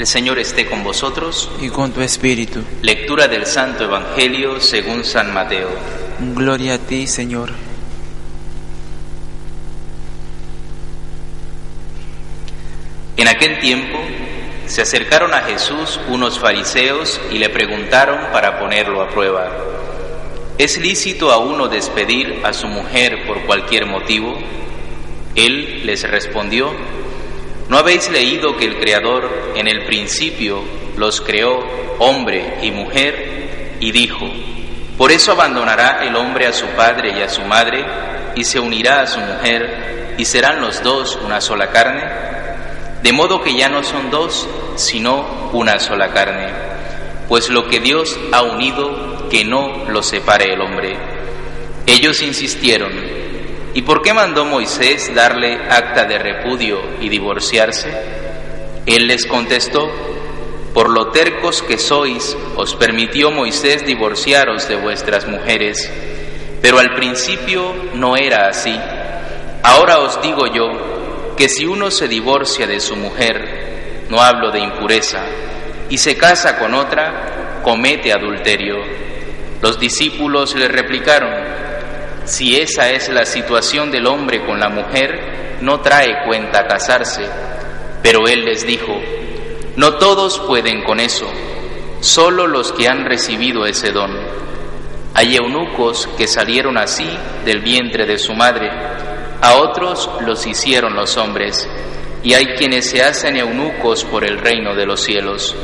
El Señor esté con vosotros. Y con tu espíritu. Lectura del Santo Evangelio según San Mateo. Gloria a ti, Señor. En aquel tiempo se acercaron a Jesús unos fariseos y le preguntaron para ponerlo a prueba, ¿es lícito a uno despedir a su mujer por cualquier motivo? Él les respondió, ¿No habéis leído que el Creador en el principio los creó hombre y mujer? Y dijo, por eso abandonará el hombre a su padre y a su madre, y se unirá a su mujer, y serán los dos una sola carne. De modo que ya no son dos, sino una sola carne. Pues lo que Dios ha unido, que no lo separe el hombre. Ellos insistieron, ¿Y por qué mandó Moisés darle acta de repudio y divorciarse? Él les contestó, por lo tercos que sois, os permitió Moisés divorciaros de vuestras mujeres, pero al principio no era así. Ahora os digo yo que si uno se divorcia de su mujer, no hablo de impureza, y se casa con otra, comete adulterio. Los discípulos le replicaron, si esa es la situación del hombre con la mujer, no trae cuenta casarse. Pero él les dijo, no todos pueden con eso, solo los que han recibido ese don. Hay eunucos que salieron así del vientre de su madre, a otros los hicieron los hombres, y hay quienes se hacen eunucos por el reino de los cielos.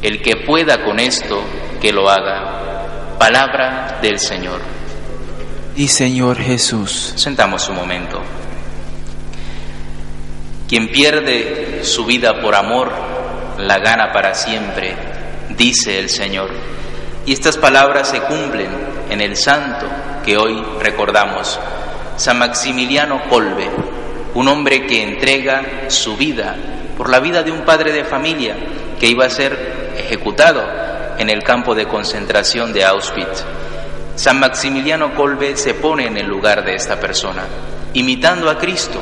El que pueda con esto, que lo haga. Palabra del Señor y Señor Jesús. Sentamos un momento. Quien pierde su vida por amor, la gana para siempre, dice el Señor. Y estas palabras se cumplen en el santo que hoy recordamos, San Maximiliano Colbe, un hombre que entrega su vida por la vida de un padre de familia que iba a ser ejecutado en el campo de concentración de Auschwitz. San Maximiliano Colbe se pone en el lugar de esta persona, imitando a Cristo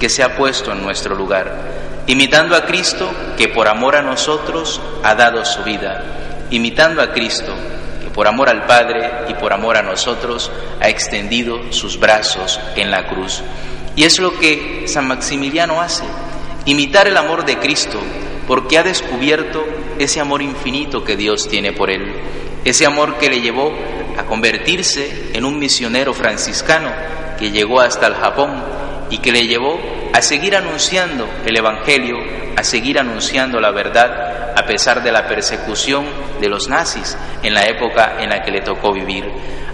que se ha puesto en nuestro lugar, imitando a Cristo que por amor a nosotros ha dado su vida, imitando a Cristo que por amor al Padre y por amor a nosotros ha extendido sus brazos en la cruz. Y es lo que San Maximiliano hace, imitar el amor de Cristo, porque ha descubierto ese amor infinito que Dios tiene por él, ese amor que le llevó convertirse en un misionero franciscano que llegó hasta el Japón y que le llevó a seguir anunciando el Evangelio, a seguir anunciando la verdad a pesar de la persecución de los nazis en la época en la que le tocó vivir.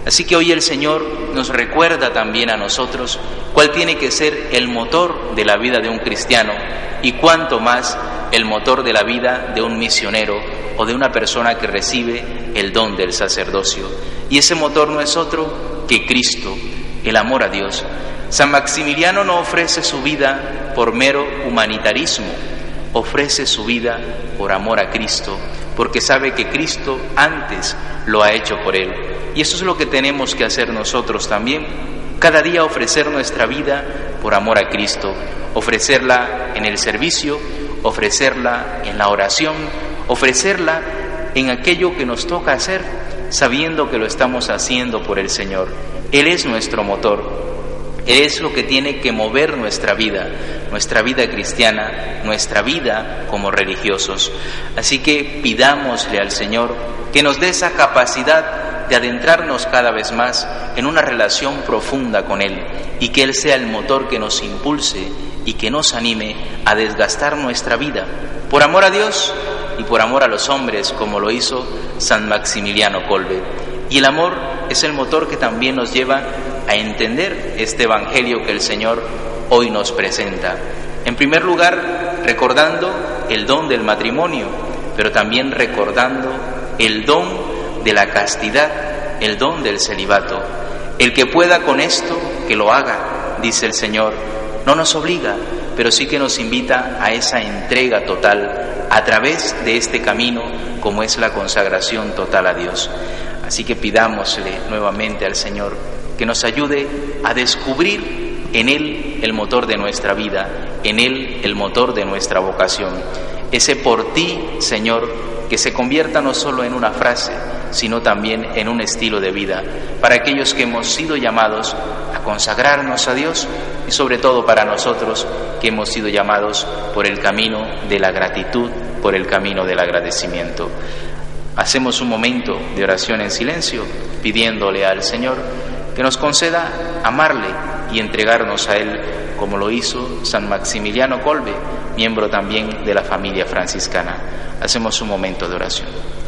Así que hoy el Señor nos recuerda también a nosotros cuál tiene que ser el motor de la vida de un cristiano y cuánto más el motor de la vida de un misionero o de una persona que recibe el don del sacerdocio. Y ese motor no es otro que Cristo, el amor a Dios. San Maximiliano no ofrece su vida por mero humanitarismo, ofrece su vida por amor a Cristo, porque sabe que Cristo antes lo ha hecho por él. Y eso es lo que tenemos que hacer nosotros también, cada día ofrecer nuestra vida por amor a Cristo, ofrecerla en el servicio, ofrecerla en la oración, ofrecerla en aquello que nos toca hacer, sabiendo que lo estamos haciendo por el Señor. Él es nuestro motor, Él es lo que tiene que mover nuestra vida, nuestra vida cristiana, nuestra vida como religiosos. Así que pidámosle al Señor que nos dé esa capacidad de adentrarnos cada vez más en una relación profunda con Él y que Él sea el motor que nos impulse y que nos anime a desgastar nuestra vida por amor a Dios y por amor a los hombres, como lo hizo San Maximiliano Colbe. Y el amor es el motor que también nos lleva a entender este Evangelio que el Señor hoy nos presenta. En primer lugar, recordando el don del matrimonio, pero también recordando el don de la castidad, el don del celibato. El que pueda con esto, que lo haga, dice el Señor. No nos obliga, pero sí que nos invita a esa entrega total a través de este camino como es la consagración total a Dios. Así que pidámosle nuevamente al Señor que nos ayude a descubrir en Él el motor de nuestra vida, en Él el motor de nuestra vocación. Ese por ti, Señor, que se convierta no solo en una frase, sino también en un estilo de vida, para aquellos que hemos sido llamados a consagrarnos a Dios y sobre todo para nosotros que hemos sido llamados por el camino de la gratitud, por el camino del agradecimiento. Hacemos un momento de oración en silencio, pidiéndole al Señor que nos conceda amarle y entregarnos a Él como lo hizo San Maximiliano Colbe, miembro también de la familia franciscana. Hacemos un momento de oración.